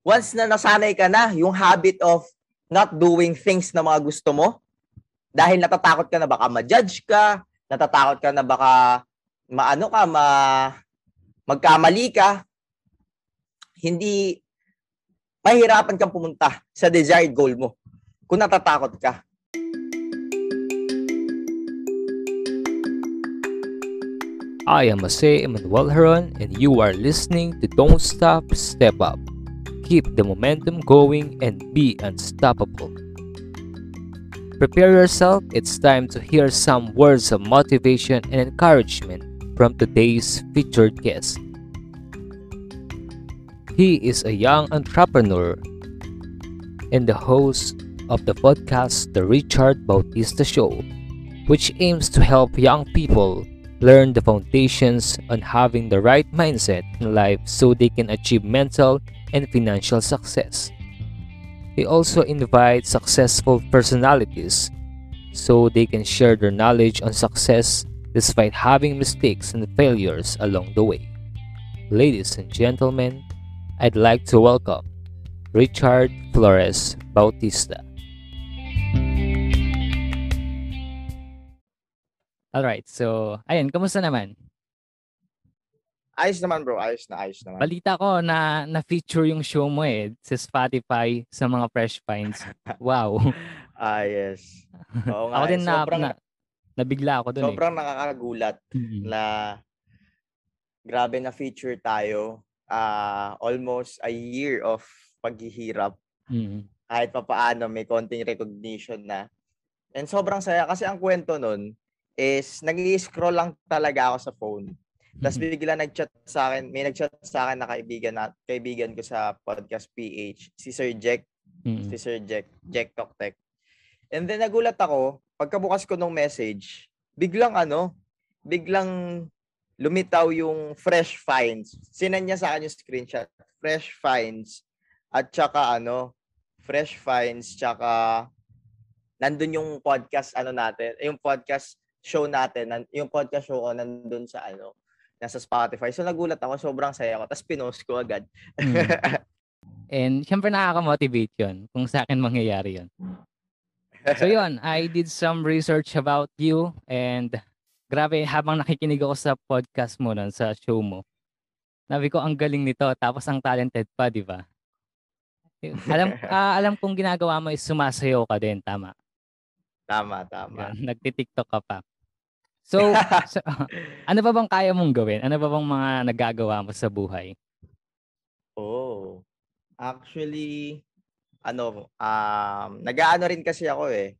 once na nasanay ka na, yung habit of not doing things na mga gusto mo, dahil natatakot ka na baka ma-judge ka, natatakot ka na baka maano ka, ma, magkamali ka, hindi mahirapan kang pumunta sa desired goal mo kung natatakot ka. I am Jose Emmanuel Heron and you are listening to Don't Stop, Step Up. Keep the momentum going and be unstoppable. Prepare yourself, it's time to hear some words of motivation and encouragement from today's featured guest. He is a young entrepreneur and the host of the podcast The Richard Bautista Show, which aims to help young people learn the foundations on having the right mindset in life so they can achieve mental and financial success. He also invite successful personalities so they can share their knowledge on success despite having mistakes and failures along the way. Ladies and gentlemen, I'd like to welcome Richard Flores Bautista. Alright, so, ayun, kamusta naman? Ayos naman bro, ayos na, ayos naman. Balita ko na na-feature yung show mo eh sa Spotify sa mga Fresh Finds. Wow. Ah, yes. Oo nga. ako eh, din na, sobrang, na nabigla ako dun sobrang nakakagulat eh. Mhm. na grabe na feature tayo. ah almost a year of paghihirap. Mhm. Kahit pa paano may konting recognition na. And sobrang saya kasi ang kwento nun is nag scroll lang talaga ako sa phone. Tapos Mhm. bigla nag-chat sa akin, may nag-chat sa akin na kaibigan na kaibigan ko sa podcast PH, si Sir Jack, Mhm. si Sir Jack, Jack Talk Tech. And then nagulat ako, pagkabukas ko ng message, biglang ano, biglang lumitaw yung fresh finds. Sinan niya sa akin yung screenshot. Fresh finds. At saka ano, fresh finds, tsaka nandun yung podcast ano natin, yung podcast show natin, yung podcast show ko nandun sa ano, nasa Spotify. So nagulat ako, sobrang saya ko. Tapos pinost ko agad. Mm. And syempre nakaka-motivate yun kung sa akin mangyayari yun. So yun, I did some research about you and grabe habang nakikinig ako sa podcast mo nun, sa show mo. Sabi ko ang galing nito tapos ang talented pa, di ba? Alam ah, alam kong ginagawa mo is sumasayaw ka din, tama. tama, tama. Yan, Nagti-TikTok ka pa. So, so, ano ba bang kaya mong gawin? Ano ba bang mga nagagawa mo sa buhay? Oh. Actually, ano, um, nag-aano rin kasi ako eh.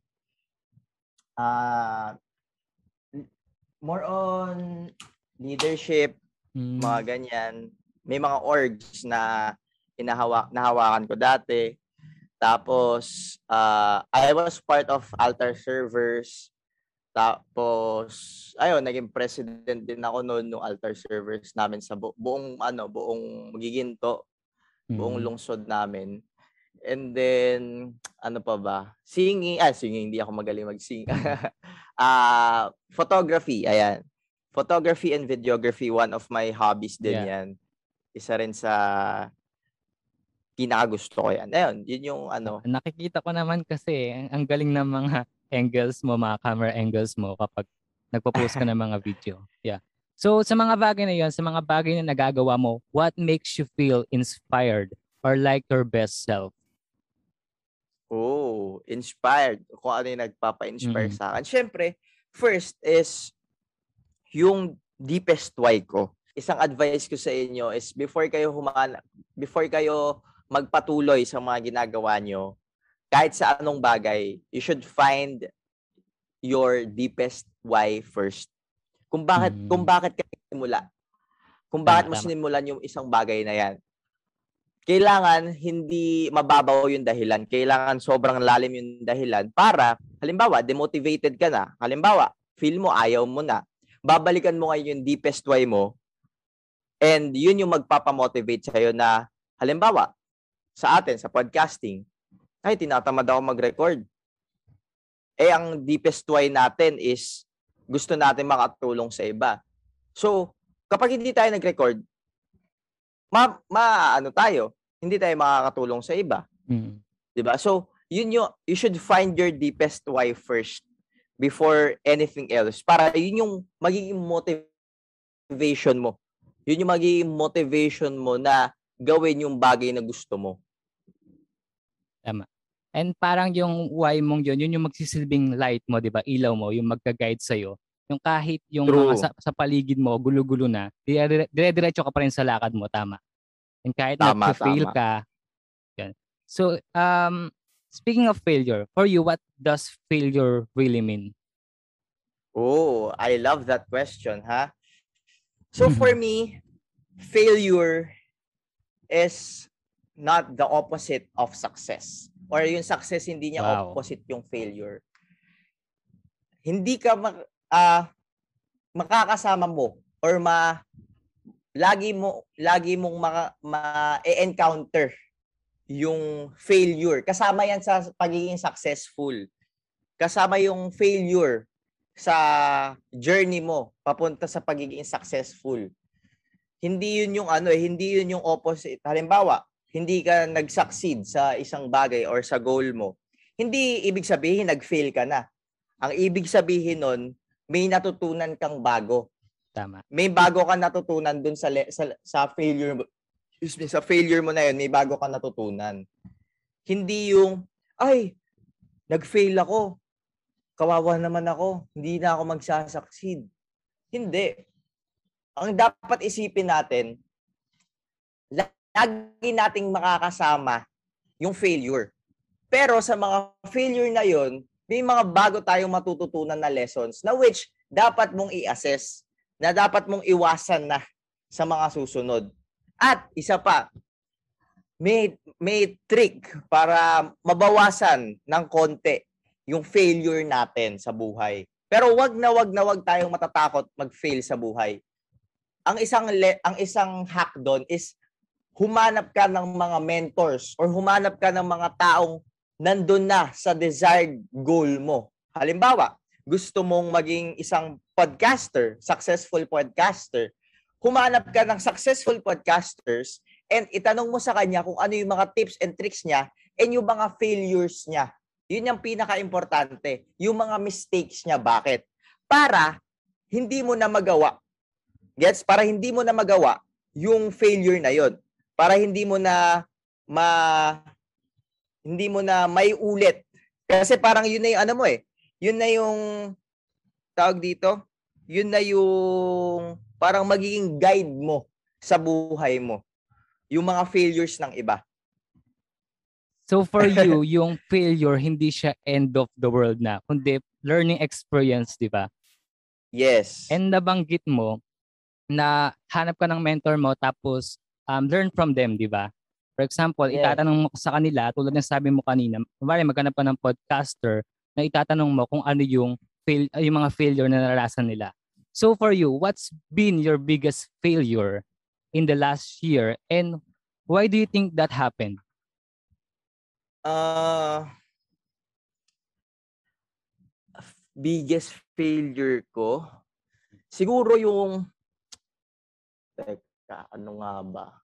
Ah, more on leadership, Mm, mga ganyan. May mga orgs na inahawa, nahawakan ko dati. Tapos, ah, I was part of altar servers. Tapos, ayun, naging president din ako noon ng altar servers namin sa bu- buong, ano, buong Giginto, buong mm, lungsod namin. And then, ano pa ba? Singing, ah, singing, hindi ako magaling mag-sing. Ah, photography, ayan. Photography and videography, one of my hobbies din Yeah. yan. Isa rin sa kinakagusto ko yan. Ayun, yun yung ano. Nakikita ko naman kasi ang, ang galing ng mga angles mo, mga camera angles mo kapag nagpo-post ka ng mga video. Yeah. So sa mga bagay na 'yon, sa mga bagay na nagagawa mo, what makes you feel inspired or like your best self? Oh, inspired. Kung ano yung nagpapa-inspire Mm. sa akin. Siyempre, first is yung deepest why ko. Isang advice ko sa inyo is before kayo humana, before kayo magpatuloy sa mga ginagawa nyo, kahit sa anong bagay, you should find your deepest why first. Kung bakit Mm. kung bakit ka simula. Kung bakit mo sinimulan yung isang bagay na yan. Kailangan hindi mababaw yung dahilan. Kailangan sobrang lalim yung dahilan para, halimbawa, demotivated ka na. Halimbawa, feel mo ayaw mo na. Babalikan mo ngayon yung deepest why mo and yun yung magpapamotivate sa'yo na, halimbawa, sa atin, sa podcasting, ay, tinatamad ako mag-record. Eh, ang deepest why natin is gusto natin makatulong sa iba. So, kapag hindi tayo nag-record, ma, ma ano tayo, hindi tayo makakatulong sa iba. Mm. 'Di ba? So, yun yung you should find your deepest why first before anything else. Para yun yung magiging motivation mo. Yun yung magiging motivation mo na gawin yung bagay na gusto mo. And parang yung why mong yun, yun yung magsisilbing light mo, di ba? Ilaw mo, yung magka-guide sa'yo. Yung kahit yung True. mga sa, sa paligid mo, gulo-gulo na, dire- dire-diretso ka pa rin sa lakad mo, tama. And kahit Tama, nag-fail ka, yan. So, um, speaking of failure, for you, what does failure really mean? Oh, I love that question, ha? So for me, failure is not the opposite of success. Or yung success hindi niya Wow. opposite yung failure. Hindi ka mak- ah, makakasama mo or ma lagi mo lagi mong ma-encounter yung failure. Kasama yan sa pagiging successful. Kasama yung failure sa journey mo papunta sa pagiging successful. Hindi yun yung ano eh, hindi yun yung opposite. Halimbawa, hindi ka nag-succeed sa isang bagay or sa goal mo. Hindi ibig sabihin nag-fail ka na. Ang ibig sabihin nun, may natutunan kang bago. Tama. May bago ka natutunan dun sa le- sa, sa failure mo. Excuse me, sa failure mo na yun, may bago ka natutunan. Hindi yung, ay, nag-fail ako. Kawawa naman ako. Hindi na ako magsasucceed. Hindi. Ang dapat isipin natin, lagi nating makakasama yung failure. Pero sa mga failure na yon, may mga bago tayong matututunan na lessons na which dapat mong i-assess, na dapat mong iwasan na sa mga susunod. At isa pa, may may trick para mabawasan ng konti yung failure natin sa buhay. Pero wag na wag na wag tayong matatakot mag-fail sa buhay. Ang isang le- ang isang hack doon is humanap ka ng mga mentors or humanap ka ng mga taong nandun na sa desired goal mo. Halimbawa, gusto mong maging isang podcaster, successful podcaster, humanap ka ng successful podcasters and itanong mo sa kanya kung ano yung mga tips and tricks niya and yung mga failures niya. Yun yung pinaka-importante. Yung mga mistakes niya. Bakit? Para hindi mo na magawa. Gets? Para hindi mo na magawa yung failure na yon. Para hindi mo na ma hindi mo na may ulit. Kasi parang yun na yung ano mo eh. Yun na yung tawag dito. Yun na yung parang magiging guide mo sa buhay mo. Yung mga failures ng iba. So for you, yung failure, hindi siya end of the world na, kundi learning experience, di ba? Yes. And nabanggit mo na hanap ka ng mentor mo tapos um, learn from them, di ba? For example, Yeah. itatanong mo sa kanila, tulad ng sabi mo kanina, kumari maghanap ka ng podcaster na itatanong mo kung ano yung, fail, ay, yung mga failure na naranasan nila. So for you, what's been your biggest failure in the last year and why do you think that happened? Uh, biggest failure ko, siguro yung, teka, ano nga ba?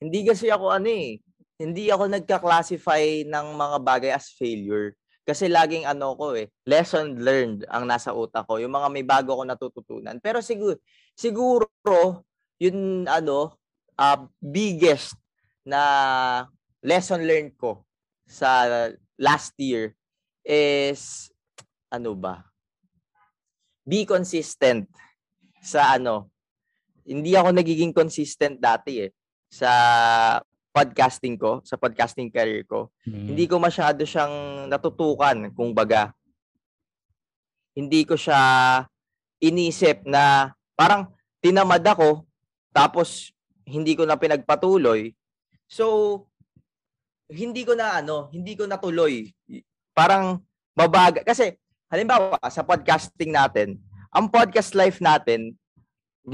Hindi kasi ako ano eh, hindi ako nagka-classify ng mga bagay as failure. Kasi laging ano ko eh, lesson learned ang nasa utak ko. Yung mga may bago ako natututunan. Pero siguro, siguro, yun ano, uh, biggest na lesson learned ko sa last year is ano ba? Be consistent sa ano. Hindi ako nagiging consistent dati eh sa podcasting ko, sa podcasting career ko. Hindi ko masyado siyang natutukan, kung baga. Hindi ko siya inisip na parang tinamad ako tapos hindi ko na pinagpatuloy. So hindi ko na ano, hindi ko natuloy. Parang mabaga kasi halimbawa sa podcasting natin, ang podcast life natin,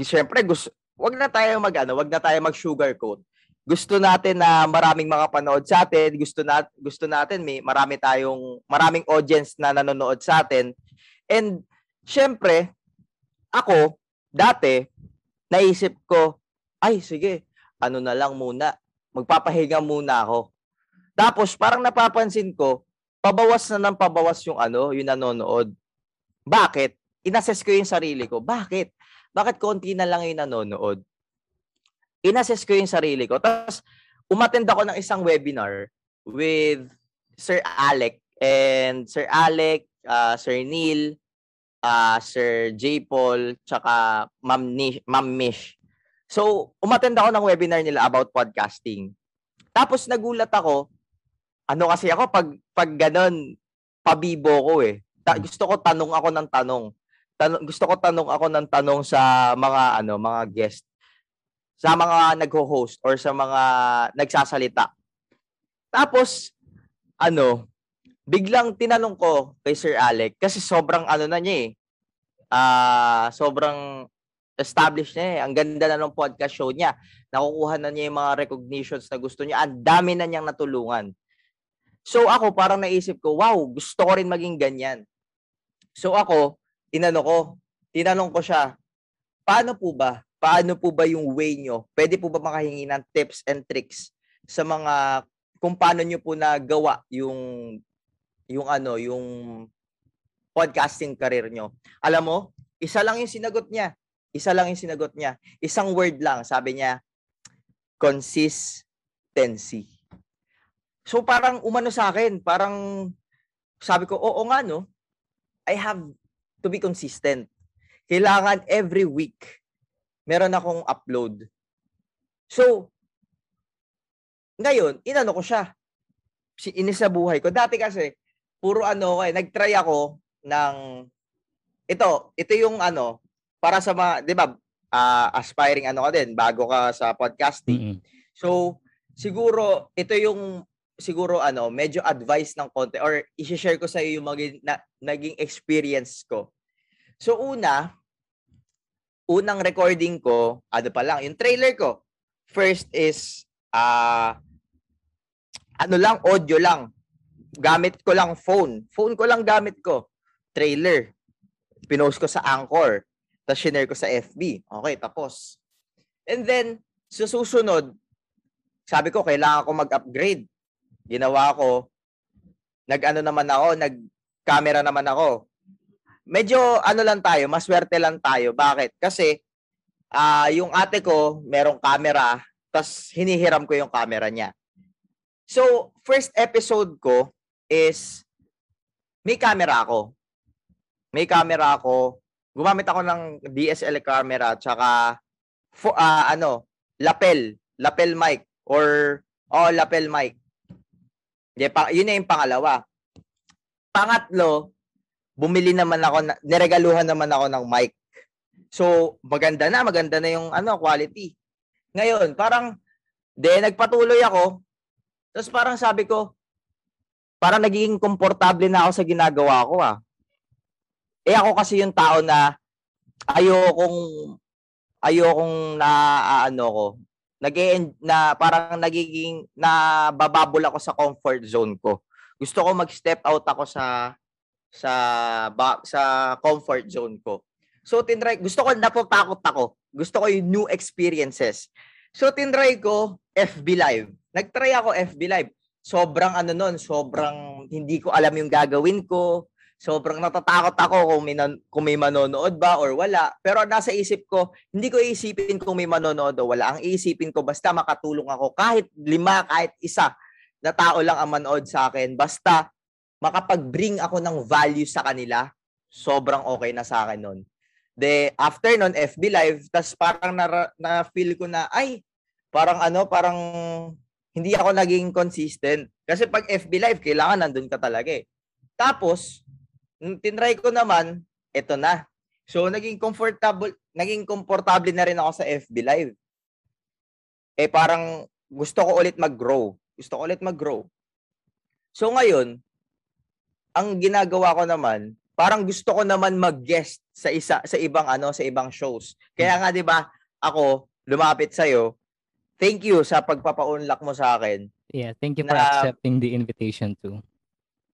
siyempre gusto wag na tayo mag ano, wag na tayo mag sugarcoat. Gusto natin na maraming makapanood sa atin, gusto na gusto natin may marami tayong maraming audience na nanonood sa atin. And syempre, ako dati naisip ko ay sige, ano na lang muna, magpapahinga muna ako. Tapos parang napapansin ko, pabawas na ng pabawas yung ano, yung nanonood. Bakit? Inassess ko yung sarili ko. Bakit? Bakit konti na lang yung nanonood? Inassess ko yung sarili ko. Tapos umattend ako ng isang webinar with Sir Alec and Sir Alec, uh, Sir Neil, uh, Sir J. Paul, tsaka Ma'am, Nish, Ma'am Mish. So, umattend ako ng webinar nila about podcasting. Tapos nagulat ako, ano kasi ako, pag, pag ganun, pabibo ko eh. Ta- gusto ko tanong ako ng tanong. Tanong, gusto ko tanong ako ng tanong sa mga ano, mga guest. Sa mga nagho-host or sa mga nagsasalita. Tapos, ano, biglang tinanong ko kay Sir Alec kasi sobrang ano na niya eh. Uh, sobrang established na eh. Ang ganda na ng podcast show niya. Nakukuha na niya yung mga recognitions na gusto niya. Ang dami na niyang natulungan. So ako parang naisip ko, wow, gusto ko rin maging ganyan. So ako, inano ko, tinanong ko siya, paano po ba? Paano po ba yung way nyo? Pwede po ba makahingi ng tips and tricks sa mga kung paano nyo po nagawa yung yung ano, yung podcasting career nyo. Alam mo, isa lang yung sinagot niya. Isa lang yung sinagot niya. Isang word lang, sabi niya, consistency. So parang umano sa akin, parang sabi ko, oo nga no, I have to be consistent. Kailangan every week, meron akong upload. So, ngayon, inano ko siya. Si inis sa buhay ko. Dati kasi, puro ano ko eh, nagtry ako ng ito, ito yung ano, para sa mga, 'di ba, uh, aspiring ano ka din, bago ka sa podcasting. Mm-hmm. So, siguro ito yung siguro ano, medyo advice ng konti or i-share ko sa iyo yung maging na, naging experience ko. So una, unang recording ko, ano pa lang, yung trailer ko. First is uh, ano lang, audio lang gamit ko lang phone. Phone ko lang gamit ko. Trailer. Pinost ko sa Anchor. Tapos shinare ko sa FB. Okay, tapos. And then, sa susunod, sabi ko, kailangan ko mag-upgrade. Ginawa ko. Nag-ano naman ako, nag-camera naman ako. Medyo ano lang tayo, maswerte lang tayo. Bakit? Kasi uh, yung ate ko, merong camera, tapos hinihiram ko yung camera niya. So, first episode ko, is may camera ako. May camera ako. Gumamit ako ng DSLR camera tsaka for, uh, ano, lapel, lapel mic or oh, lapel mic. Yeah, pa, yun na yung pangalawa. Pangatlo, bumili naman ako, na, niregaluhan naman ako ng mic. So, maganda na, maganda na yung ano, quality. Ngayon, parang, de, nagpatuloy ako. Tapos parang sabi ko, parang nagiging komportable na ako sa ginagawa ko ah. Eh ako kasi yung tao na ayokong ayokong na ano ko nag na parang nagiging na bababol ako sa comfort zone ko. Gusto ko mag-step out ako sa sa ba, sa comfort zone ko. So tinry gusto ko napotakot ako. Gusto ko yung new experiences. So tinry ko FB Live. Nagtry ako FB Live sobrang ano nun, sobrang hindi ko alam yung gagawin ko. Sobrang natatakot ako kung may, kung may manonood ba or wala. Pero nasa isip ko, hindi ko iisipin kung may manonood o wala. Ang iisipin ko, basta makatulong ako kahit lima, kahit isa na tao lang ang manood sa akin. Basta makapag-bring ako ng value sa kanila, sobrang okay na sa akin nun. De, after nun, FB Live, tas parang na, na feel ko na, ay, parang ano, parang hindi ako naging consistent. Kasi pag FB Live, kailangan nandun ka talaga eh. Tapos, tinry ko naman, eto na. So, naging comfortable, naging komportable na rin ako sa FB Live. Eh, parang gusto ko ulit mag-grow. Gusto ko ulit mag-grow. So, ngayon, ang ginagawa ko naman, parang gusto ko naman mag-guest sa isa sa ibang ano, sa ibang shows. Kaya nga 'di ba, ako lumapit sa iyo thank you sa pagpapaunlak mo sa akin. Yeah, thank you for na, accepting the invitation too.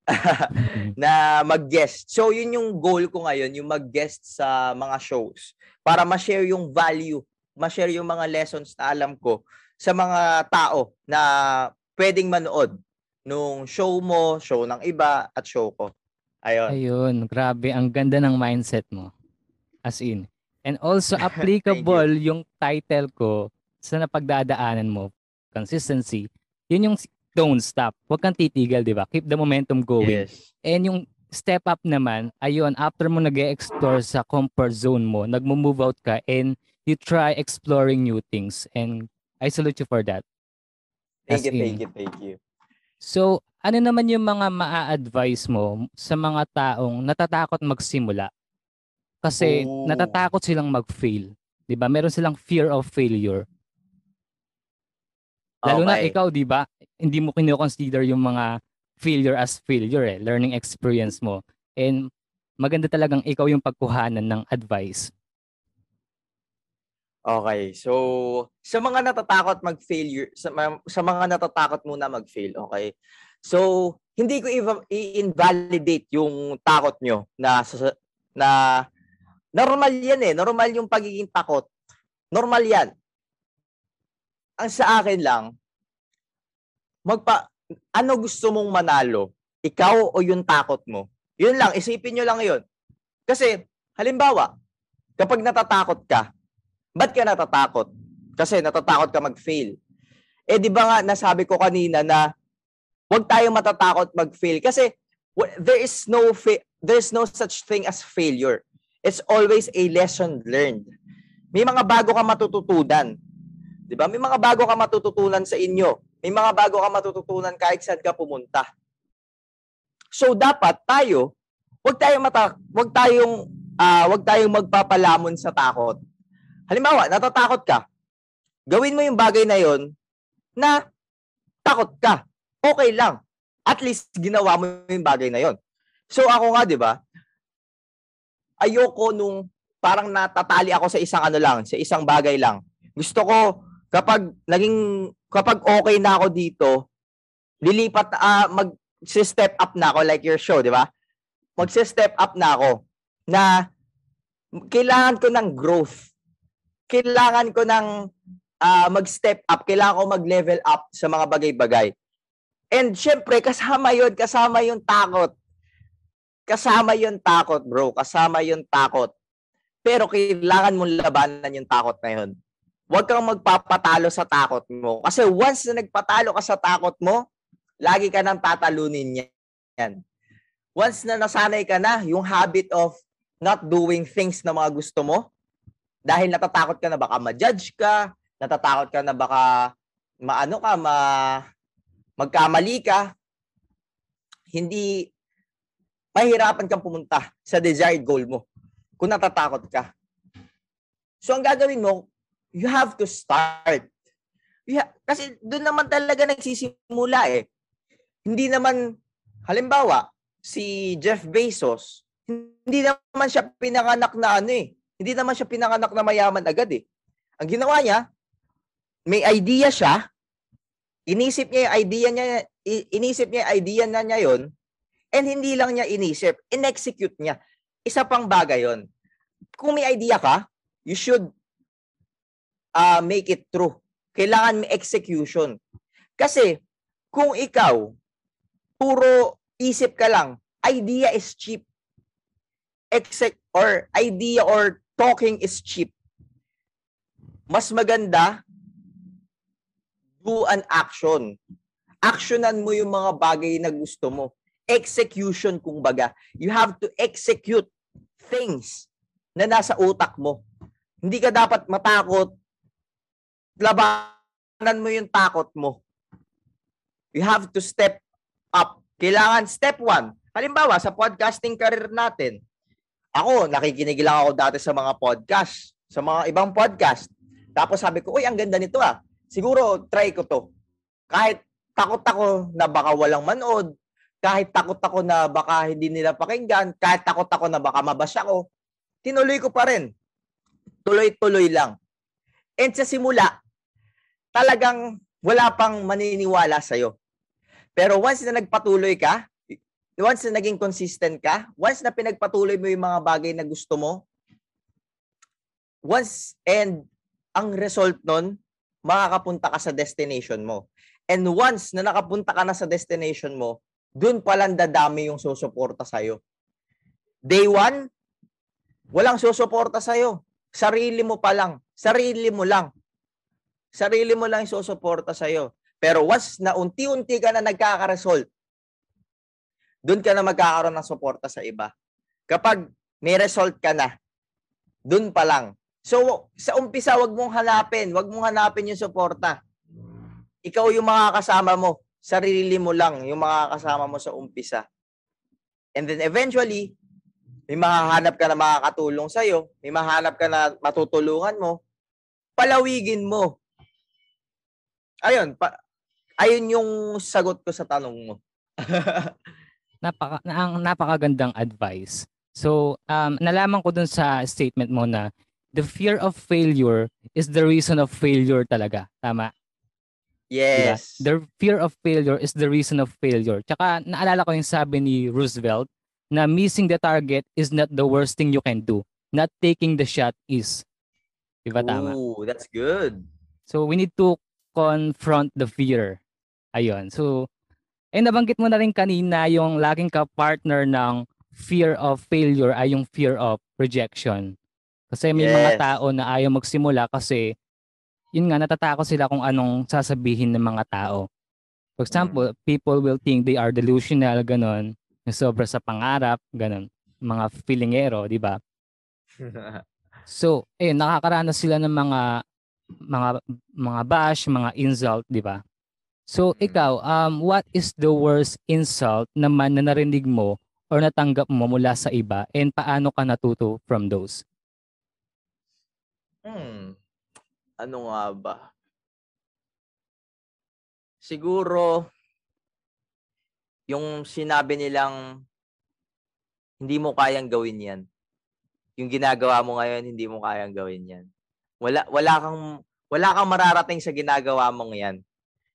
na mag-guest. So, yun yung goal ko ngayon, yung mag-guest sa mga shows para ma-share yung value ma-share yung mga lessons na alam ko sa mga tao na pwedeng manood nung show mo, show ng iba, at show ko. Ayun. Ayun, grabe. Ang ganda ng mindset mo. As in. And also applicable yung title ko sa napagdadaanan mo. Consistency. Yun yung don't stop. Huwag kang titigil, di ba? Keep the momentum going. Yes. And yung step up naman, ayun, after mo nag explore sa comfort zone mo, nagmo-move out ka and you try exploring new things. And I salute you for that. Thank As you, in. thank you, thank you. So, ano naman yung mga maa-advise mo sa mga taong natatakot magsimula? Kasi Oh. natatakot silang mag-fail. 'Di ba? Meron silang fear of failure. Lalo na Okay. ikaw, 'di ba? Hindi mo kino-consider yung mga failure as failure eh, learning experience mo. And maganda talagang ikaw yung pagkuhanan ng advice. Okay, so sa mga natatakot mag-failure, sa, sa mga natatakot muna mag-fail, okay? So, hindi ko i-invalidate yung takot nyo na, na normal yan eh, normal yung pagiging takot. Normal yan. Ang sa akin lang, magpa, ano gusto mong manalo? Ikaw o yung takot mo? Yun lang, isipin nyo lang yun. Kasi, halimbawa, kapag natatakot ka, Ba't ka natatakot? Kasi natatakot ka mag-fail. Eh di ba nga nasabi ko kanina na huwag tayo matatakot mag-fail kasi there is no fa- there's no such thing as failure. It's always a lesson learned. May mga bago ka matututunan. 'Di ba? May mga bago ka matututunan sa inyo. May mga bago ka matututunan kahit saan ka pumunta. So dapat tayo, wag tayong mata, wag tayong ah, wag tayong magpapalamon sa takot. Halimbawa, natatakot ka. Gawin mo yung bagay na yon na takot ka. Okay lang. At least ginawa mo yung bagay na yon. So ako nga, 'di ba? Ayoko nung parang natatali ako sa isang ano lang, sa isang bagay lang. Gusto ko kapag naging kapag okay na ako dito, lilipat ah mag step up na ako like your show, 'di ba? Magse-step up na ako na kailangan ko ng growth kailangan ko ng ah, mag-step up, kailangan ko mag-level up sa mga bagay-bagay. And syempre, kasama yon kasama yung takot. Kasama yung takot, bro. Kasama yung takot. Pero kailangan mong labanan yung takot na yun. Huwag kang magpapatalo sa takot mo. Kasi once na nagpatalo ka sa takot mo, lagi ka nang tatalunin yan. Once na nasanay ka na, yung habit of not doing things na mga gusto mo, dahil natatakot ka na baka ma-judge ka, natatakot ka na baka maano ka, ma magkamali ka, hindi mahirapan kang pumunta sa desired goal mo kung natatakot ka. So ang gagawin mo, you have to start. Ha- kasi doon naman talaga nagsisimula eh. Hindi naman, halimbawa, si Jeff Bezos, hindi naman siya pinanganak na ano eh, hindi naman siya pinanganak na mayaman agad eh. Ang ginawa niya, may idea siya, inisip niya yung idea niya, inisip niya yung idea na niya yon, and hindi lang niya inisip, in-execute niya. Isa pang bagay yon. Kung may idea ka, you should uh, make it true. Kailangan may execution. Kasi, kung ikaw, puro isip ka lang, idea is cheap. Exec or idea or talking is cheap. Mas maganda, do an action. Actionan mo yung mga bagay na gusto mo. Execution, kung baga. You have to execute things na nasa utak mo. Hindi ka dapat matakot. Labanan mo yung takot mo. You have to step up. Kailangan step one. Halimbawa, sa podcasting career natin, ako, nakikinig lang ako dati sa mga podcast, sa mga ibang podcast. Tapos sabi ko, uy, ang ganda nito ah. Siguro, try ko to. Kahit takot ako na baka walang manood, kahit takot ako na baka hindi nila pakinggan, kahit takot ako na baka mabasa ko, tinuloy ko pa rin. Tuloy-tuloy lang. And sa simula, talagang wala pang maniniwala sa'yo. Pero once na nagpatuloy ka, once na naging consistent ka, once na pinagpatuloy mo yung mga bagay na gusto mo, once and ang result nun, makakapunta ka sa destination mo. And once na nakapunta ka na sa destination mo, dun palang dadami yung susuporta sa'yo. Day one, walang susuporta sa'yo. Sarili mo pa lang. Sarili mo lang. Sarili mo lang susuporta sa'yo. Pero once na unti-unti ka na nagkaka-result, dun ka na magkakaroon ng suporta sa iba. Kapag may result ka na, dun pa lang. So, sa umpisa, wag mong hanapin. Wag mong hanapin yung suporta. Ikaw yung mga kasama mo. Sarili mo lang yung mga kasama mo sa umpisa. And then eventually, may mahahanap ka na makakatulong sa'yo. May mahanap ka na matutulungan mo. Palawigin mo. Ayun, pa, ayun yung sagot ko sa tanong mo. napaka na, ang napakagandang advice. So, um, nalaman ko dun sa statement mo na the fear of failure is the reason of failure talaga. Tama? Diba? Yes. The fear of failure is the reason of failure. Tsaka naalala ko yung sabi ni Roosevelt na missing the target is not the worst thing you can do. Not taking the shot is. Diba tama? Ooh, that's good. So we need to confront the fear. Ayun. So, eh nabanggit mo na rin kanina yung laging ka-partner ng fear of failure ay yung fear of rejection. Kasi may mga Yes. tao na ayaw magsimula kasi yun nga natatakot sila kung anong sasabihin ng mga tao. For example, people will think they are delusional, ganon, yung sobra sa pangarap, ganon, mga feelingero, di ba? So, eh nakakaranas sila ng mga mga mga bash, mga insult, di ba? So, Mm. ikaw, um what is the worst insult naman na narinig mo or natanggap mo mula sa iba and paano ka natuto from those? Hmm. Ano nga ba? Siguro, yung sinabi nilang hindi mo kayang gawin yan. Yung ginagawa mo ngayon, hindi mo kayang gawin yan. Wala, wala kang, wala kang mararating sa ginagawa mong yan.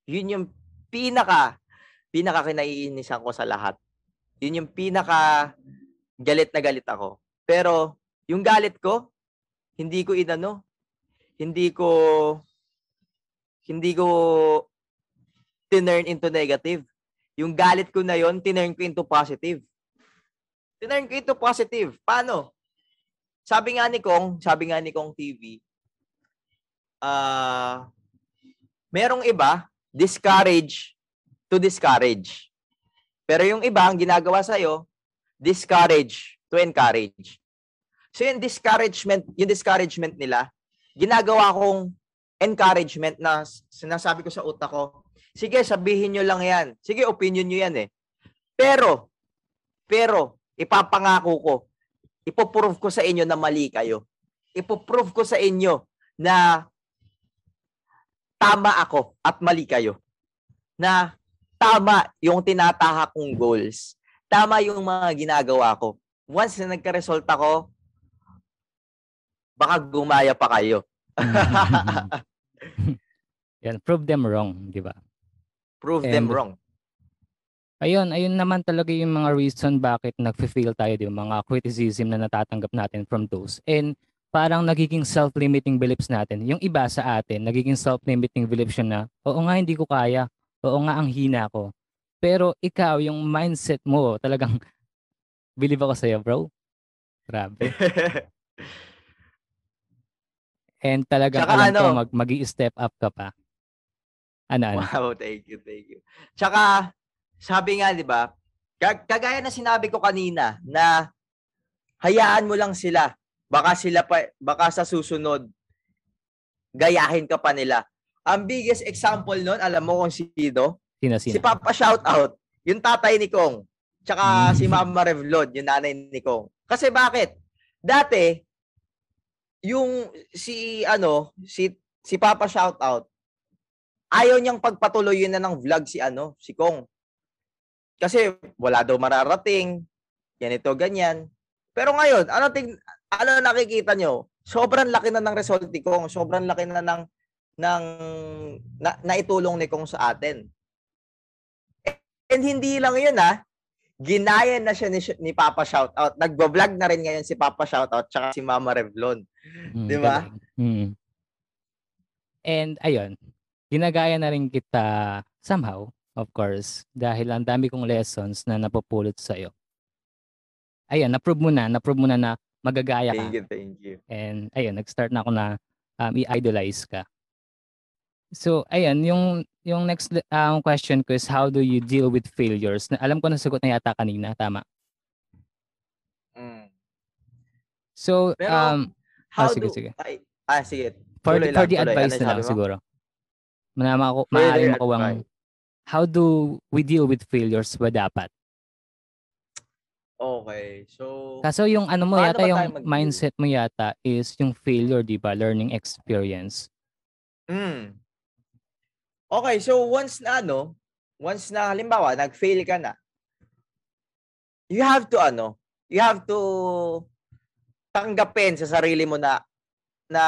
Yun yung pinaka, pinaka kinaiinisan ko sa lahat. Yun yung pinaka galit na galit ako. Pero, yung galit ko, hindi ko inano, hindi ko hindi ko tinurn into negative. Yung galit ko na yon, tinurn ko into positive. Tinurn ko into positive. Paano? Sabi nga ni Kong, sabi nga ni Kong TV, ah merong iba, discourage to discourage. Pero yung iba, ang ginagawa sa'yo, discourage to encourage. So yung discouragement, yung discouragement nila, ginagawa kong encouragement na sinasabi ko sa utak ko, sige, sabihin nyo lang yan. Sige, opinion nyo yan eh. Pero, pero, ipapangako ko, ipoprove ko sa inyo na mali kayo. Ipoprove ko sa inyo na tama ako at mali kayo. Na tama yung tinatahak kong goals. Tama yung mga ginagawa ko. Once na nagka-result ako, baka gumaya pa kayo. Yan, prove them wrong, di ba? Prove them And- wrong. Ayun, ayun naman talaga yung mga reason bakit nagfe-fail tayo, yung mga criticism na natatanggap natin from those. And parang nagiging self-limiting beliefs natin. Yung iba sa atin, nagiging self-limiting beliefs yun na, oo nga, hindi ko kaya. Oo nga, ang hina ko. Pero ikaw, yung mindset mo, talagang believe ako sa'yo, bro. Grabe. And talagang Tsaka alam ko ano- mag, mag step up ka pa. Ano, ano? Wow, thank you, thank you. Tsaka, sabi nga, di ba, kag- kagaya na sinabi ko kanina, na hayaan mo lang sila. Baka sila pa, baka sa susunod, gayahin ka pa nila. Ang biggest example nun, alam mo kung sino? Sino, Si sino? Papa Shoutout, yung tatay ni Kong. Tsaka Mm. si Mama Revlon, yung nanay ni Kong. Kasi bakit? Dati, yung si ano, si si Papa Shoutout, ayaw niyang pagpatuloyin na ng vlog si ano, si Kong. Kasi wala daw mararating, ganito, ganyan. Pero ngayon, ano ting ano nakikita nyo? Sobrang laki na ng result ni Kong, sobrang laki na ng ng na, naitulong ni Kong sa atin. And hindi lang yun ha. Ginaya na siya ni, ni Papa Shoutout. Nagbo-vlog na rin ngayon si Papa Shoutout tsaka si Mama Revlon. Mm, di ba? Mm. And ayun, ginagaya na rin kita somehow, of course, dahil ang dami kong lessons na napupulot sa'yo. Ayun, na-prove mo na, na-prove mo na na magagaya ka. Thank you, thank you. And ayun, nag-start na ako na um, i-idolize ka. So, ayun, yung yung next um, question ko is how do you deal with failures? Na, alam ko na sagot na yata kanina, tama? Mm. So, Pero, um, How sige, do, sige. Ay, ah, sige. for, Tuloy for lang, the tuloy. advice Ano na lang mo? siguro. Manama ko, Further maaari makuwang advice. how do we deal with failures ba dapat? Okay. So, Kaso yung ano mo Paano yata, ba yung mindset mo yata is yung failure, di ba? Learning experience. mm. Okay, so once na ano, once na halimbawa nag-fail ka na, you have to ano, you have to tanggapin sa sarili mo na na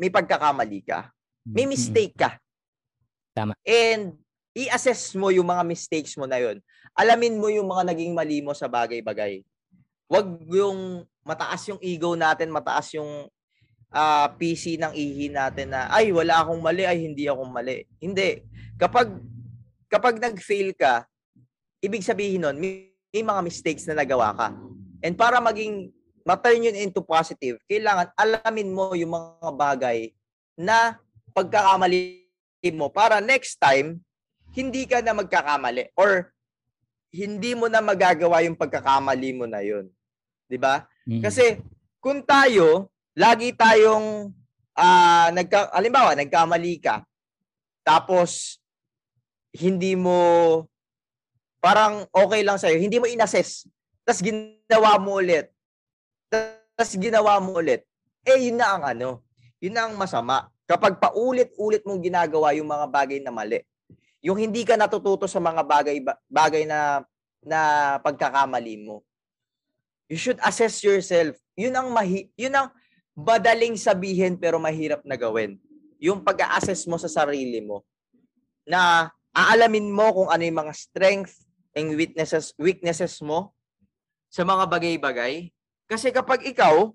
may pagkakamali ka. May mistake ka. Tama. And i-assess mo yung mga mistakes mo na yun. Alamin mo yung mga naging mali mo sa bagay-bagay. Huwag yung mataas yung ego natin, mataas yung ah, PC ng ihi natin na ay wala akong mali, ay hindi ako mali. Hindi. Kapag kapag nag-fail ka, ibig sabihin nun, may, may mga mistakes na nagawa ka. And para maging ma-turn yun into positive, kailangan alamin mo yung mga bagay na pagkakamali mo para next time hindi ka na magkakamali or hindi mo na magagawa yung pagkakamali mo na yun. 'Di ba? mm. Kasi kung tayo, lagi tayong ah nagka halimbawa, nagkamali ka. Tapos hindi mo parang okay lang sa'yo, hindi mo inassess. Tapos ginawa mo ulit. Tapos ginawa mo ulit. Eh, yun na ang ano. Yun na ang masama. Kapag paulit-ulit mong ginagawa yung mga bagay na mali. Yung hindi ka natututo sa mga bagay bagay na na pagkakamali mo. You should assess yourself. Yun ang mahi, yun ang madaling sabihin pero mahirap na gawin. Yung pag-assess mo sa sarili mo na aalamin mo kung ano yung mga strength and weaknesses weaknesses mo sa mga bagay-bagay. Kasi kapag ikaw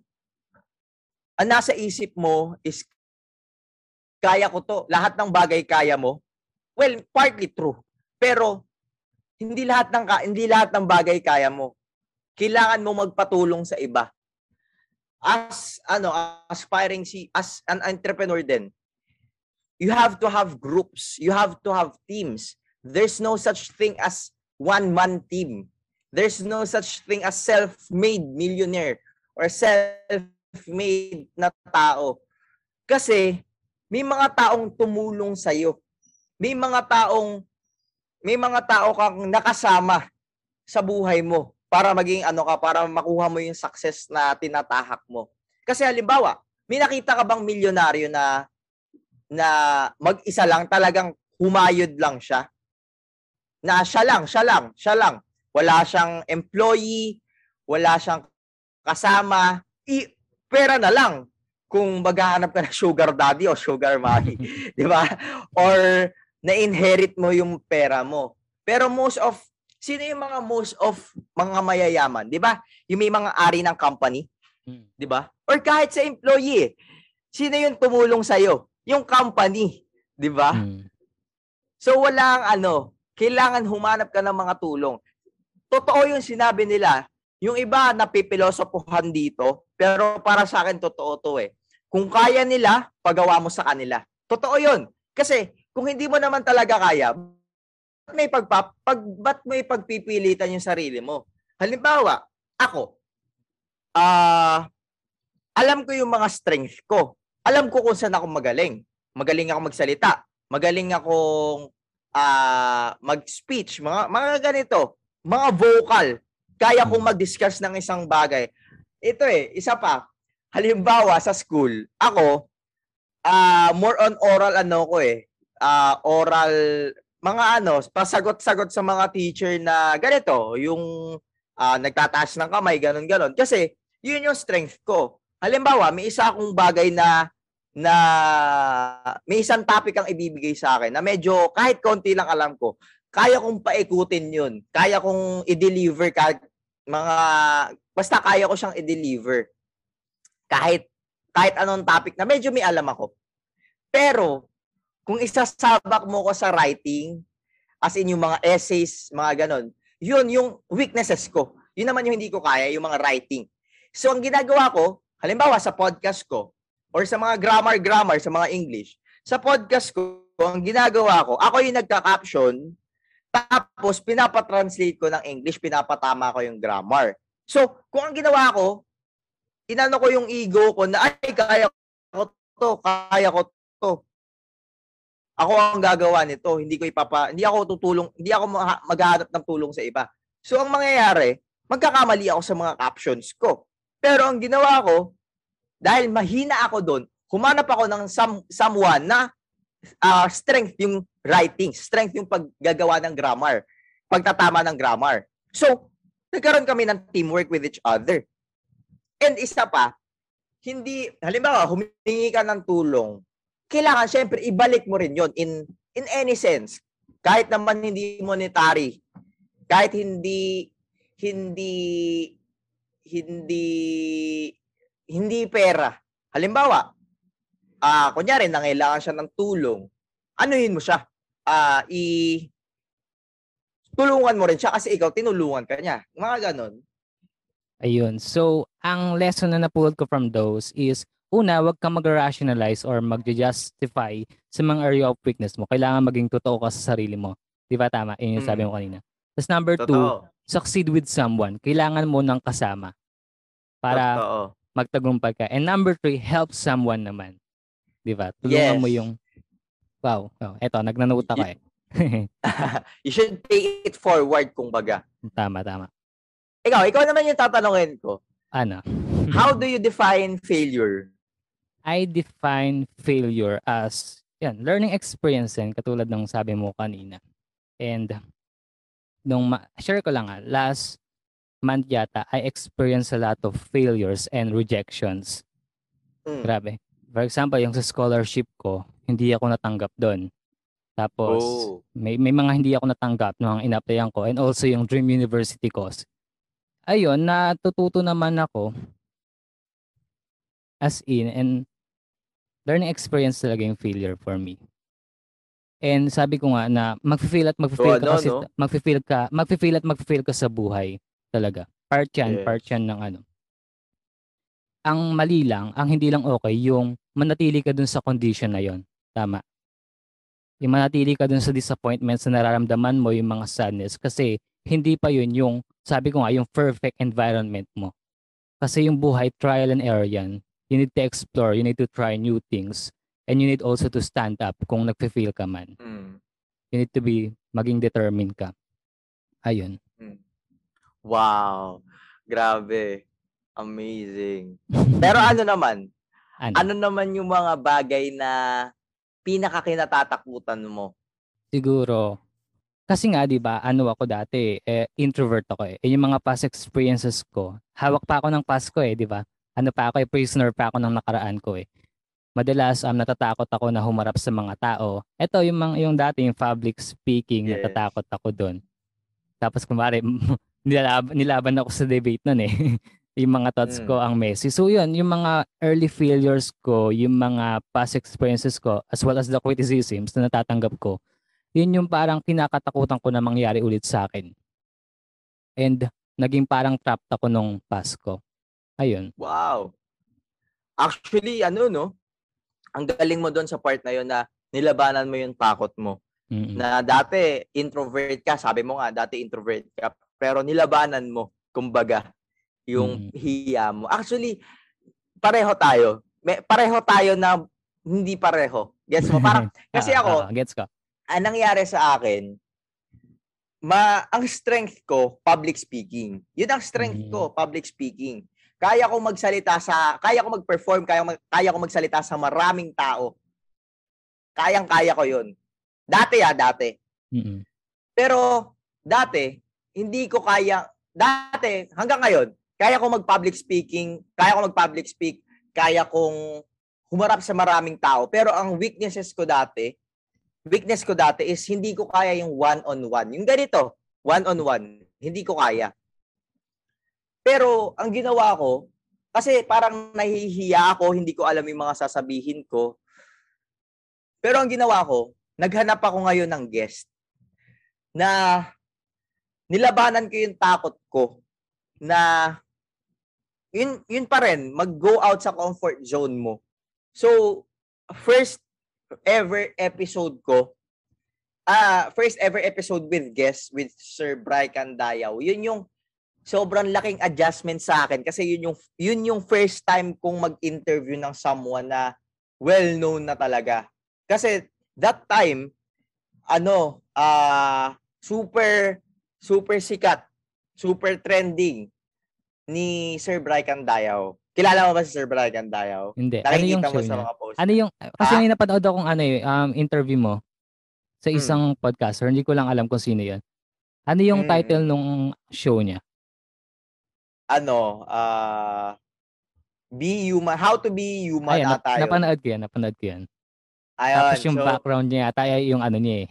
ang nasa isip mo is kaya ko to, lahat ng bagay kaya mo. Well, partly true. Pero hindi lahat ng hindi lahat ng bagay kaya mo. Kailangan mo magpatulong sa iba. As ano, aspiring si as an entrepreneur din. You have to have groups, you have to have teams. There's no such thing as one-man team. There's no such thing as self-made millionaire or self-made na tao. Kasi may mga taong tumulong sa iyo. May mga taong may mga tao kang nakasama sa buhay mo para maging ano ka para makuha mo yung success na tinatahak mo. Kasi halimbawa, may nakita ka bang milyonaryo na na mag-isa lang talagang humayod lang siya? Na siya lang, siya lang, siya lang. Wala siyang employee, wala siyang kasama, i pera na lang kung maghahanap ka ng sugar daddy o sugar mommy, di ba? Or na-inherit mo yung pera mo. Pero most of, sino yung mga most of mga mayayaman, di ba? Yung may mga ari ng company, Mm. di ba? Or kahit sa employee, sino yung tumulong sa'yo? Yung company, di ba? Mm. So walang ano, kailangan humanap ka ng mga tulong. Totoo yung sinabi nila. Yung iba napipilosopohan dito, pero para sa akin totoo to eh. Kung kaya nila, pagawa mo sa kanila. Totoo yun. Kasi kung hindi mo naman talaga kaya, ba't may pagpap pag ba't may pagpipilitan yung sarili mo? Halimbawa, ako, ah alam ko yung mga strength ko. Alam ko kung saan ako magaling. Magaling ako magsalita. Magaling akong ah mag-speech, mga mga ganito, mga vocal. Kaya kong mag-discuss ng isang bagay. Ito eh, isa pa. Halimbawa sa school, ako ah more on oral ano ko eh. Ah oral mga ano, pasagot-sagot sa mga teacher na ganito, yung ah, nagtataas ng kamay, ganun ganon Kasi yun yung strength ko. Halimbawa, may isa akong bagay na na may isang topic ang ibibigay sa akin na medyo kahit konti lang alam ko, kaya kong paikutin yun. Kaya kong i-deliver kahit mga, basta kaya ko siyang i-deliver. Kahit, kahit anong topic na medyo may alam ako. Pero, kung isasabak mo ko sa writing, as in yung mga essays, mga ganon, yun yung weaknesses ko. Yun naman yung hindi ko kaya, yung mga writing. So, ang ginagawa ko, halimbawa sa podcast ko, or sa mga grammar-grammar, sa mga English, sa podcast ko, ang ginagawa ko, ako yung nagka-caption, tapos pinapatranslate ko ng English, pinapatama ko yung grammar. So, kung ang ginawa ko, inano ko yung ego ko na, ay, kaya ko to, kaya ko to. Ako ang gagawa nito, hindi ko ipapa, hindi ako tutulong, hindi ako maghahanap ng tulong sa iba. So, ang mangyayari, magkakamali ako sa mga captions ko. Pero ang ginawa ko, dahil mahina ako doon, humanap ako ng some, someone na uh, strength yung writing, strength yung paggagawa ng grammar, pagtatama ng grammar. So, nagkaroon kami ng teamwork with each other. And isa pa, hindi, halimbawa, humingi ka ng tulong, kailangan syempre ibalik mo rin yon in in any sense. Kahit naman hindi monetary, kahit hindi hindi hindi hindi pera. Halimbawa, ah uh, kunyari nangailangan siya ng tulong, anuhin mo siya? Ah uh, i tulungan mo rin siya kasi ikaw tinulungan ka niya. Mga ganon. Ayun. So, ang lesson na napulot ko from those is una, wag kang mag-rationalize or mag-justify sa mga area of weakness mo. Kailangan maging totoo ka sa sarili mo. Di ba tama? Yun yung sabi mm. mo kanina. Tapos number totoo. two, succeed with someone. Kailangan mo ng kasama para totoo. magtagumpay ka. And number three, help someone naman. Di ba? Tulungan yes. mo yung Wow. Oh, eto, nagnanote ako eh. you should pay it forward, kumbaga. Tama, tama. Ikaw, ikaw naman yung tatanungin ko. Ano? How do you define failure? I define failure as yan, learning experience yan, katulad ng sabi mo kanina. And nung ma- share ko lang ah, last month yata, I experienced a lot of failures and rejections. Mm. Grabe. For example, yung sa scholarship ko, hindi ako natanggap doon. Tapos, oh. may, may mga hindi ako natanggap nung in-applyan ko and also yung Dream University course. Ayun, natututo naman ako as in and learning experience talaga yung failure for me. And sabi ko nga na magfe-feel at magfe-feel so, ka ano, kasi no? magfe-feel ka, magfe-feel at magfe-feel ka sa buhay talaga. Part 'yan, yes. part 'yan ng ano. Ang mali lang, ang hindi lang okay yung manatili ka dun sa condition na 'yon. Tama. Yung manatili ka dun sa disappointments na nararamdaman mo, yung mga sadness kasi hindi pa yun yung sabi ko nga yung perfect environment mo. Kasi yung buhay trial and error yan you need to explore, you need to try new things, and you need also to stand up kung nagfe-feel ka man. Mm. You need to be, maging determined ka. Ayun. Mm. Wow. Grabe. Amazing. Pero ano naman? Ano? ano naman yung mga bagay na pinakakinatatakutan mo? Siguro, kasi nga 'di ba, ano ako dati, eh, introvert ako eh. eh. Yung mga past experiences ko, hawak pa ako ng past ko eh, 'di ba? Ano pa ako, eh, prisoner pa ako ng nakaraan ko eh. Madalas um, natatakot ako na humarap sa mga tao. Ito yung mga yung dati yung public speaking, yes. natatakot ako doon. Tapos kumare nilaban, nilaban ako sa debate noon eh. yung mga thoughts mm. ko ang messy. So yun, yung mga early failures ko, yung mga past experiences ko, as well as the criticisms na natatanggap ko, yun yung parang kinakatakutan ko na mangyari ulit sa akin. And naging parang trapped ako nung past ko. Ayun. Wow. Actually, ano, no? Ang galing mo doon sa part na yun na nilabanan mo yung takot mo. Mm-hmm. Na dati, introvert ka. Sabi mo nga, dati introvert ka. Pero nilabanan mo, kumbaga, yung mm-hmm. hiya mo. Actually, pareho tayo. May, pareho tayo na hindi pareho. Gets mo? Parang, kasi ako, uh, gets ka. Ang nangyari sa akin, ma ang strength ko public speaking. 'Yun ang strength mm. ko, public speaking. Kaya ko magsalita sa, kaya ko mag-perform, kaya, mag, kaya ko magsalita sa maraming tao. Kayang-kaya ko yun. Dati ah, dati. Mm-hmm. Pero, dati, hindi ko kaya, dati, hanggang ngayon, kaya ko mag-public speaking, kaya ko mag-public speak, kaya kong humarap sa maraming tao. Pero ang weaknesses ko dati, weakness ko dati is hindi ko kaya yung one-on-one. Yung ganito, one-on-one, hindi ko kaya. Pero ang ginawa ko, kasi parang nahihiya ako, hindi ko alam yung mga sasabihin ko. Pero ang ginawa ko, naghanap ako ngayon ng guest na nilabanan ko yung takot ko na yun, yun pa rin, mag-go out sa comfort zone mo. So, first ever episode ko, ah, uh, first ever episode with guest with Sir Brycan Dayaw. Yun yung sobrang laking adjustment sa akin kasi yun yung yun yung first time kong mag-interview ng someone na well known na talaga. Kasi that time ano, ah uh, super super sikat, super trending ni Sir Brycan Dayaw. Kilala mo ba si Sir Brycan Dayaw? Hindi. Nakikita ano yung mo sa niya? mga post. Ano yung, kasi Ah? may napanood akong ano eh, um, interview mo sa Hmm. isang podcaster. Hindi ko lang alam kung sino yun. Ano yung Mm. title nung show niya? Ano, ah be human, how to be human Ayan, nap- yun. napanood ko yan, napanood ko yan. Ayun, Tapos yung so, background niya yata ay yung ano niya eh.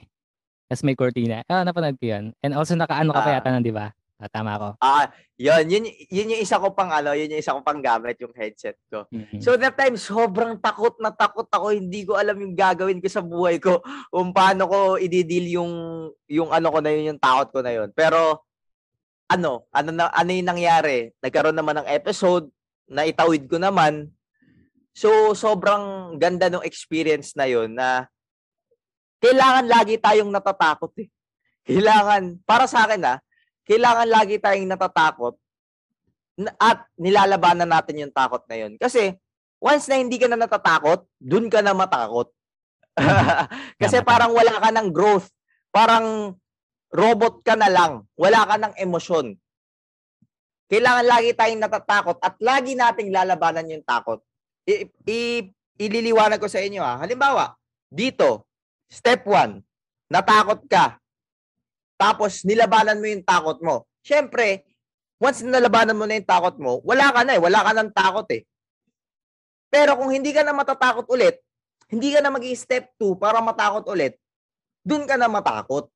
Tapos may cortina. Ah, napanood ko yan. And also nakaano ka pa Ah. yata nun, di ba? Ah, tama ako. ah, yun, yun, yun yung isa ko pang ano, yun yung isa ko pang gamit, yung headset ko. Mhm. So that time, sobrang takot na takot ako. Hindi ko alam yung gagawin ko sa buhay ko. Kung paano ko i-deal yung, yung ano ko na yun, yung takot ko na yun. Pero, ano, ano, na, ano yung nangyari? Nagkaroon naman ng episode, na itawid ko naman. So, sobrang ganda ng experience na yun na kailangan lagi tayong natatakot eh. Kailangan, para sa akin ah, kailangan lagi tayong natatakot na- at nilalabanan natin yung takot na yun. Kasi, once na hindi ka na natatakot, dun ka na matakot. Kasi parang wala ka ng growth. Parang robot ka na lang. Wala ka ng emosyon. Kailangan lagi tayong natatakot at lagi nating lalabanan yung takot. I, i- ililiwanag ko sa inyo ha. Halimbawa, dito, step one, natakot ka. Tapos nilabanan mo yung takot mo. Siyempre, once nalabanan mo na yung takot mo, wala ka na eh. Wala ka ng takot eh. Pero kung hindi ka na matatakot ulit, hindi ka na mag step 2 para matakot ulit, dun ka na matakot.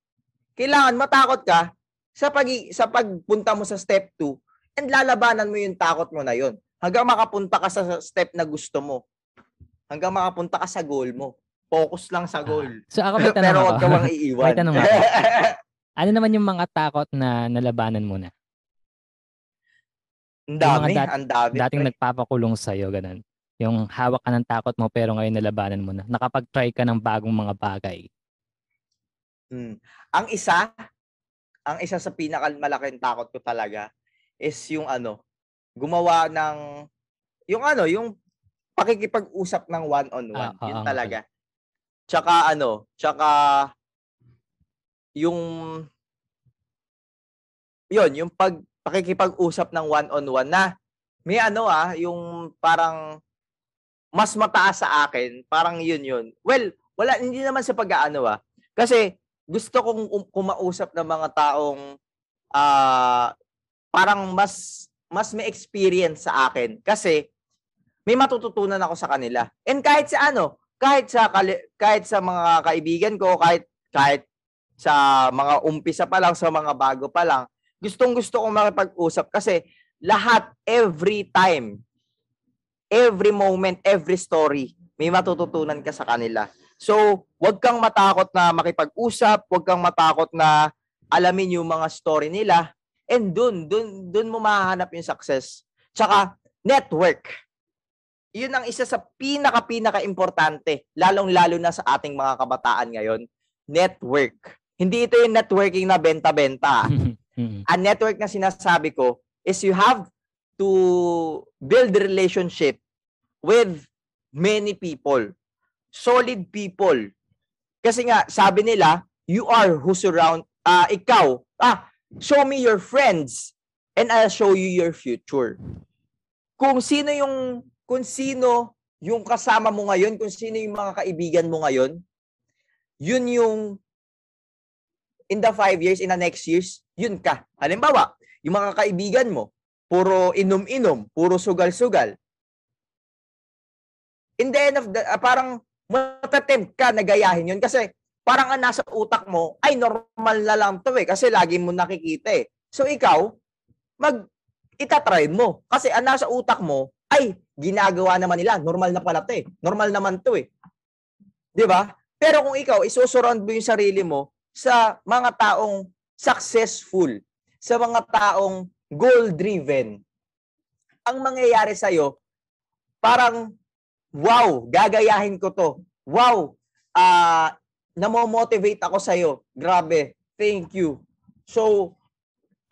Kailangan matakot ka sa pag sa pagpunta mo sa step 2 and lalabanan mo yung takot mo na yun. Hanggang makapunta ka sa step na gusto mo. Hanggang makapunta ka sa goal mo. Focus lang sa goal. So ako may tanong Pero ako. wag ka mang iiwan. May tanong ako. ano naman yung mga takot na nalabanan mo na? ang dami, dat- ang dami. Dating pre. nagpapakulong sa'yo, ganun. Yung hawak ka ng takot mo pero ngayon nalabanan mo na. Nakapag-try ka ng bagong mga bagay. Mm. Ang isa, ang isa sa pinakamalaking takot ko talaga is yung ano, gumawa ng yung ano, yung pakikipag-usap ng one-on-one. Ah, yun oo, talaga. Tsaka ano, tsaka yung yun, yung pag pakikipag-usap ng one-on-one na may ano ah, yung parang mas mataas sa akin, parang yun yun. Well, wala, hindi naman sa pag-aano ah. Kasi gusto kong um- kumausap ng mga taong ah parang mas mas may experience sa akin kasi may matututunan ako sa kanila. And kahit sa ano, kahit sa kahit sa mga kaibigan ko, kahit kahit sa mga umpisa pa lang, sa mga bago pa lang, gustong-gusto kong makipag-usap kasi lahat every time every moment, every story, may matututunan ka sa kanila. So, wag kang matakot na makipag-usap, wag kang matakot na alamin yung mga story nila. And dun, dun, dun mo mahahanap yung success. Tsaka, network. Yun ang isa sa pinaka-pinaka-importante, lalong-lalo na sa ating mga kabataan ngayon. Network. Hindi ito yung networking na benta-benta. Mhm. Ang network na sinasabi ko is you have to build relationship with many people. Solid people. Kasi nga, sabi nila, you are who surround, ah ikaw, ah, show me your friends and I'll show you your future. Kung sino yung, kung sino yung kasama mo ngayon, kung sino yung mga kaibigan mo ngayon, yun yung in the five years, in the next years, yun ka. Halimbawa, yung mga kaibigan mo, puro inom-inom, puro sugal-sugal. In the end of the, ah, parang matatempt ka na gayahin yun kasi parang ang nasa utak mo, ay normal na lang to eh kasi lagi mo nakikita eh. So ikaw, mag itatry mo. Kasi ang nasa utak mo, ay ginagawa naman nila, normal na pala to eh. Normal naman to eh. 'Di ba? Pero kung ikaw, isusurround mo yung sarili mo sa mga taong successful, sa mga taong goal-driven, ang mangyayari sa'yo, parang, wow, gagayahin ko to. Wow, uh, namomotivate ako sa'yo. Grabe, thank you. So,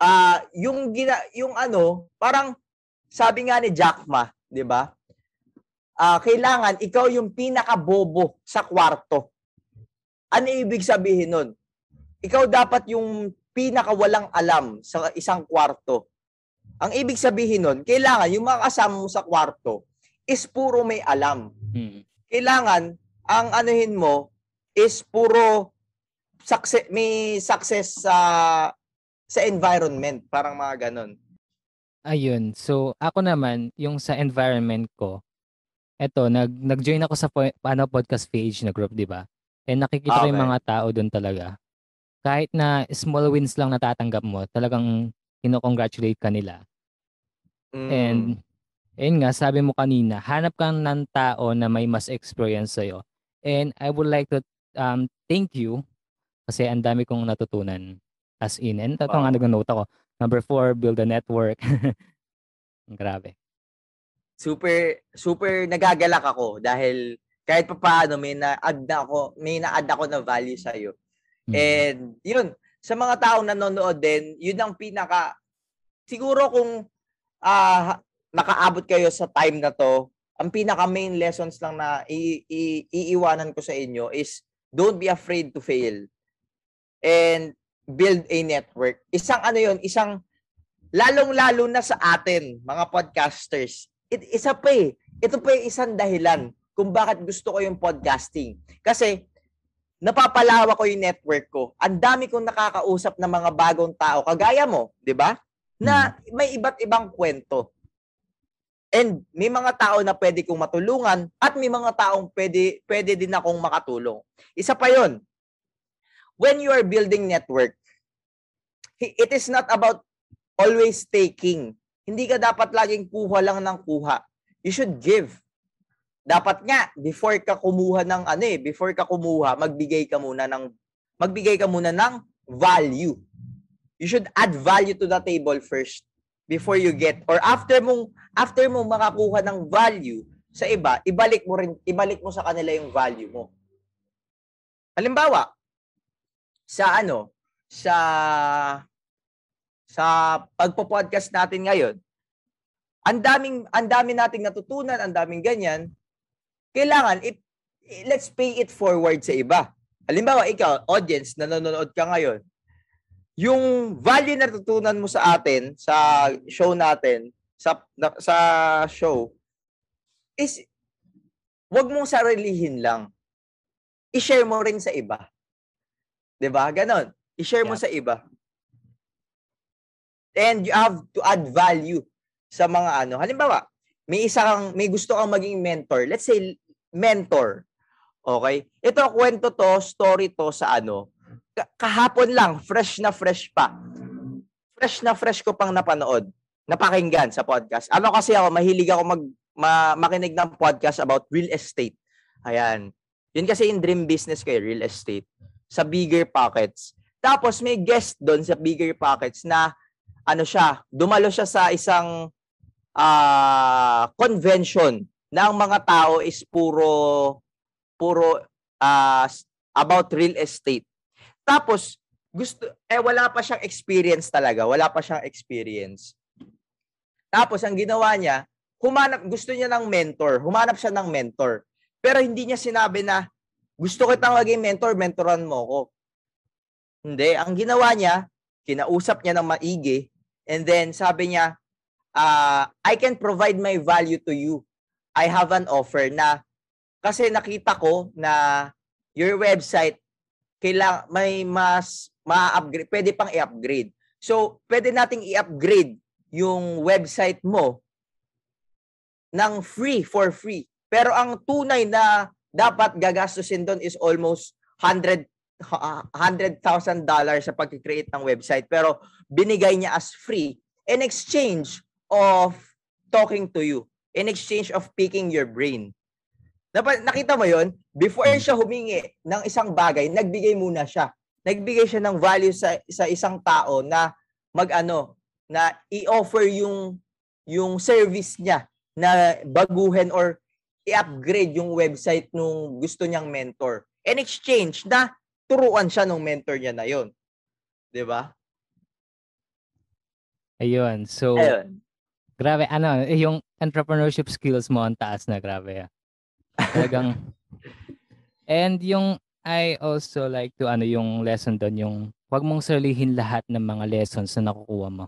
uh, yung, gina, yung ano, parang, sabi nga ni Jack Ma, di ba? Uh, kailangan ikaw yung pinakabobo sa kwarto. Ano ibig sabihin nun? Ikaw dapat yung pinakawalang alam sa isang kwarto. Ang ibig sabihin nun, kailangan yung mga kasama mo sa kwarto is puro may alam. Hmm. Kailangan, ang anuhin mo is puro success, may success sa sa environment, parang mga ganon. Ayun. So, ako naman, yung sa environment ko, eto, nag, nag-join ako sa po, ano, podcast page na group, di ba? And nakikita ko yung mga tao doon talaga. Kahit na small wins lang natatanggap mo, talagang kino-congratulate ka nila. Mm. And, ayun nga, sabi mo kanina, hanap kang ng tao na may mas experience sa'yo. And I would like to um, thank you kasi ang dami kong natutunan as in. And ito wow. nga nag-note ako. Number four, build a network. Grabe. Super, super nagagalak ako dahil kahit pa paano may na-add na ako, may na-add ako na value sa iyo. Mm-hmm. And yun, sa mga taong nanonood din, yun ang pinaka siguro kung uh, nakaabot kayo sa time na to, ang pinaka main lessons lang na i- i- iiwanan ko sa inyo is don't be afraid to fail. And build a network. Isang ano yun, isang lalong-lalo na sa atin, mga podcasters. It, isa pa eh. Ito pa yung isang dahilan kung bakit gusto ko yung podcasting. Kasi napapalawa ko yung network ko. Ang dami kong nakakausap ng mga bagong tao, kagaya mo, di ba? Na hmm. may iba't ibang kwento. And may mga tao na pwede kong matulungan at may mga taong pwede, pwede din akong makatulong. Isa pa yon. When you are building network, it is not about always taking. Hindi ka dapat laging kuha lang ng kuha. You should give dapat nga before ka kumuha ng ano eh, before ka kumuha, magbigay ka muna ng magbigay ka muna ng value. You should add value to the table first before you get or after mong after mo makakuha ng value sa iba, ibalik mo rin ibalik mo sa kanila yung value mo. Halimbawa, sa ano, sa sa pagpo-podcast natin ngayon, ang daming ang dami nating natutunan, ang daming ganyan, kailangan, it, let's pay it forward sa iba. Halimbawa, ikaw, audience, na nanonood ka ngayon, yung value na natutunan mo sa atin, sa show natin, sa, na, sa show, is, wag mong sarilihin lang. I-share mo rin sa iba. 'Di ba? Ganon. I-share yeah. mo sa iba. And you have to add value sa mga ano. Halimbawa, may isa kang may gusto kang maging mentor. Let's say mentor. Okay? Ito, kwento to, story to sa ano, kahapon lang, fresh na fresh pa. Fresh na fresh ko pang napanood, napakinggan sa podcast. Ano kasi ako, mahilig ako mag, ma, makinig ng podcast about real estate. Ayan. Yun kasi yung dream business ko, eh, real estate. Sa Bigger Pockets. Tapos may guest doon sa Bigger Pockets na ano siya, dumalo siya sa isang uh, convention na ang mga tao is puro puro uh, about real estate. Tapos gusto eh wala pa siyang experience talaga, wala pa siyang experience. Tapos ang ginawa niya, humanap gusto niya ng mentor, humanap siya ng mentor. Pero hindi niya sinabi na gusto kitang maging mentor, mentoran mo ko. Hindi, ang ginawa niya, kinausap niya ng maigi and then sabi niya, uh, I can provide my value to you. I have an offer na kasi nakita ko na your website kailang may mas ma-upgrade, pwede pang i-upgrade. So, pwede nating i-upgrade yung website mo ng free for free. Pero ang tunay na dapat gagastusin doon is almost 100 $100,000 sa pag-create ng website pero binigay niya as free in exchange of talking to you in exchange of picking your brain. Dapat nakita mo 'yon, before siya humingi ng isang bagay, nagbigay muna siya. Nagbigay siya ng value sa sa isang tao na mag-ano, na i-offer yung yung service niya na baguhin or i-upgrade yung website nung gusto niyang mentor. In exchange na turuan siya ng mentor niya na 'yon. 'Di ba? Ayun. So, Ayun. grabe, ano, yung entrepreneurship skills mo ang taas na, grabe. Talagang, and yung, I also like to, ano, yung lesson doon, yung, wag mong sarilihin lahat ng mga lessons na nakukuha mo.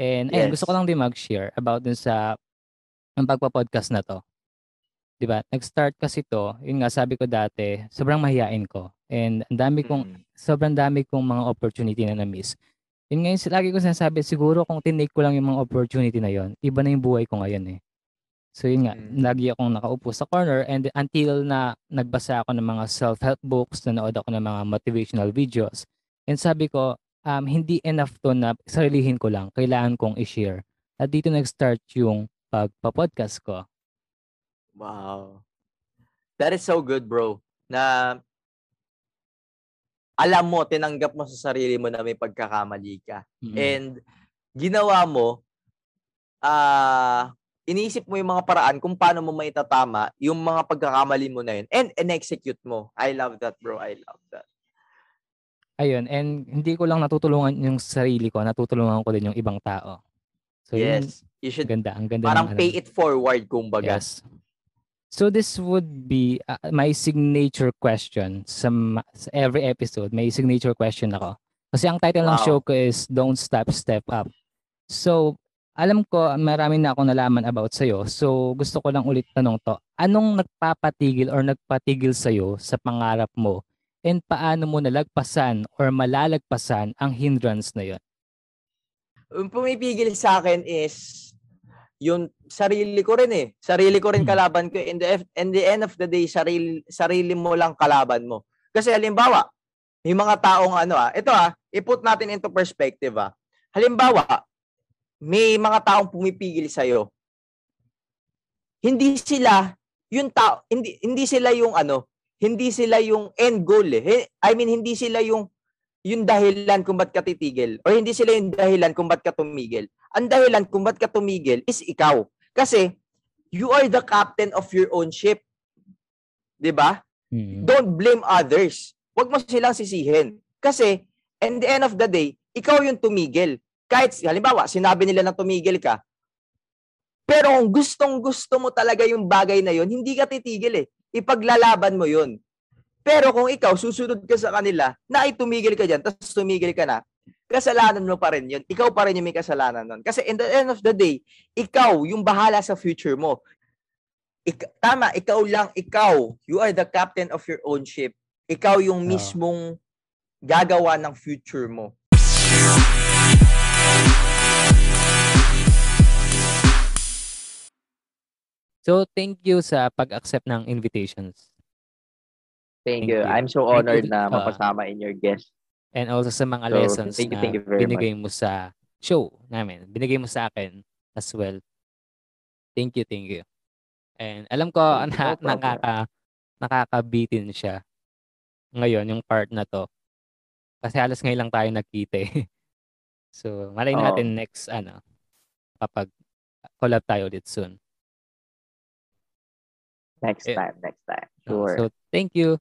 And, ayun, gusto ko Yes. lang din mag-share about dun sa, ang pagpa-podcast na to. 'Di ba? Nag-start kasi to, yun nga, sabi ko dati, sobrang mahihain ko. And, ang dami kong, Mm. sobrang dami kong mga opportunity na na-miss. Yun nga yung lagi ko sinasabi, siguro kung tinake ko lang yung mga opportunity na yon, iba na yung buhay ko ngayon eh. So yun nga, Mm. lagi akong nakaupo sa corner and until na nagbasa ako ng mga self-help books, nanood ako ng mga motivational videos. And sabi ko, um, hindi enough to na sarilihin ko lang, kailangan kong i-share. At dito nag-start yung pagpa-podcast ko. Wow. That is so good, bro. Na alam mo, tinanggap mo sa sarili mo na may pagkakamali ka. Mm. And ginawa mo, ah, iniisip mo yung mga paraan kung paano mo maitatama yung mga pagkakamali mo na yun. And, and execute mo. I love that, bro. I love that. Ayun, and hindi ko lang natutulungan yung sarili ko, natutulungan ko din yung ibang tao. So yun, yes. You should ganda, ang ganda parang ng ano. pay it forward, kumbaga. Yes. So this would be uh, my signature question sa, sa every episode. May signature question ako. Kasi ang title ng Wow. show ko is Don't Stop, Step Up. So, alam ko marami na akong nalaman about sa'yo. So, gusto ko lang ulit tanong to. Anong nagpapatigil or nagpatigil sa'yo sa pangarap mo? And paano mo nalagpasan or malalagpasan ang hindrance na yon? Yung pumipigil sa akin is yung sarili ko rin eh. Sarili ko rin Hmm. kalaban ko. In the, in the end of the day, sarili, sarili mo lang kalaban mo. Kasi halimbawa, may mga taong ano ah, ito ah, i-put natin into perspective ah. Halimbawa, may mga taong pumipigil sa'yo. Hindi sila, yung tao, hindi, hindi sila yung ano, hindi sila yung end goal eh. I mean, hindi sila yung yung dahilan kung ba't ka titigil or hindi sila yung dahilan kung ba't ka tumigil. Ang dahilan kung ba't ka tumigil is ikaw. Kasi you are the captain of your own ship. 'Di ba? Mm. Don't blame others. Huwag mo silang sisihin. Kasi in the end of the day, ikaw yung tumigil. Kahit halimbawa, sinabi nila na tumigil ka. Pero kung gustong gusto mo talaga yung bagay na yon, hindi ka titigil eh. Ipaglalaban mo yun. Pero kung ikaw, susunod ka sa kanila, na ay tumigil ka dyan, tapos tumigil ka na, kasalanan mo pa rin yun. Ikaw pa rin yung may kasalanan nun. Kasi in the end of the day, ikaw yung bahala sa future mo. Ik- tama, ikaw lang, ikaw. You are the captain of your own ship. Ikaw yung mismong gagawa ng future mo. So, thank you sa pag-accept ng invitations. Thank, Thank you. you. I'm so Thank you honored din- na mapasama in your guest. And also sa mga So, lessons thank you, na thank you very binigay mo sa show namin. Binigay mo sa akin as well. Thank you, thank you. And alam ko No na, problem. nakaka, nakakabitin siya ngayon yung part na to. Kasi halos ngayon lang tayo nagkita eh. So, malay natin next, ano, kapag collab tayo ulit soon. Next Eh, time, next time. Sure. So, thank you.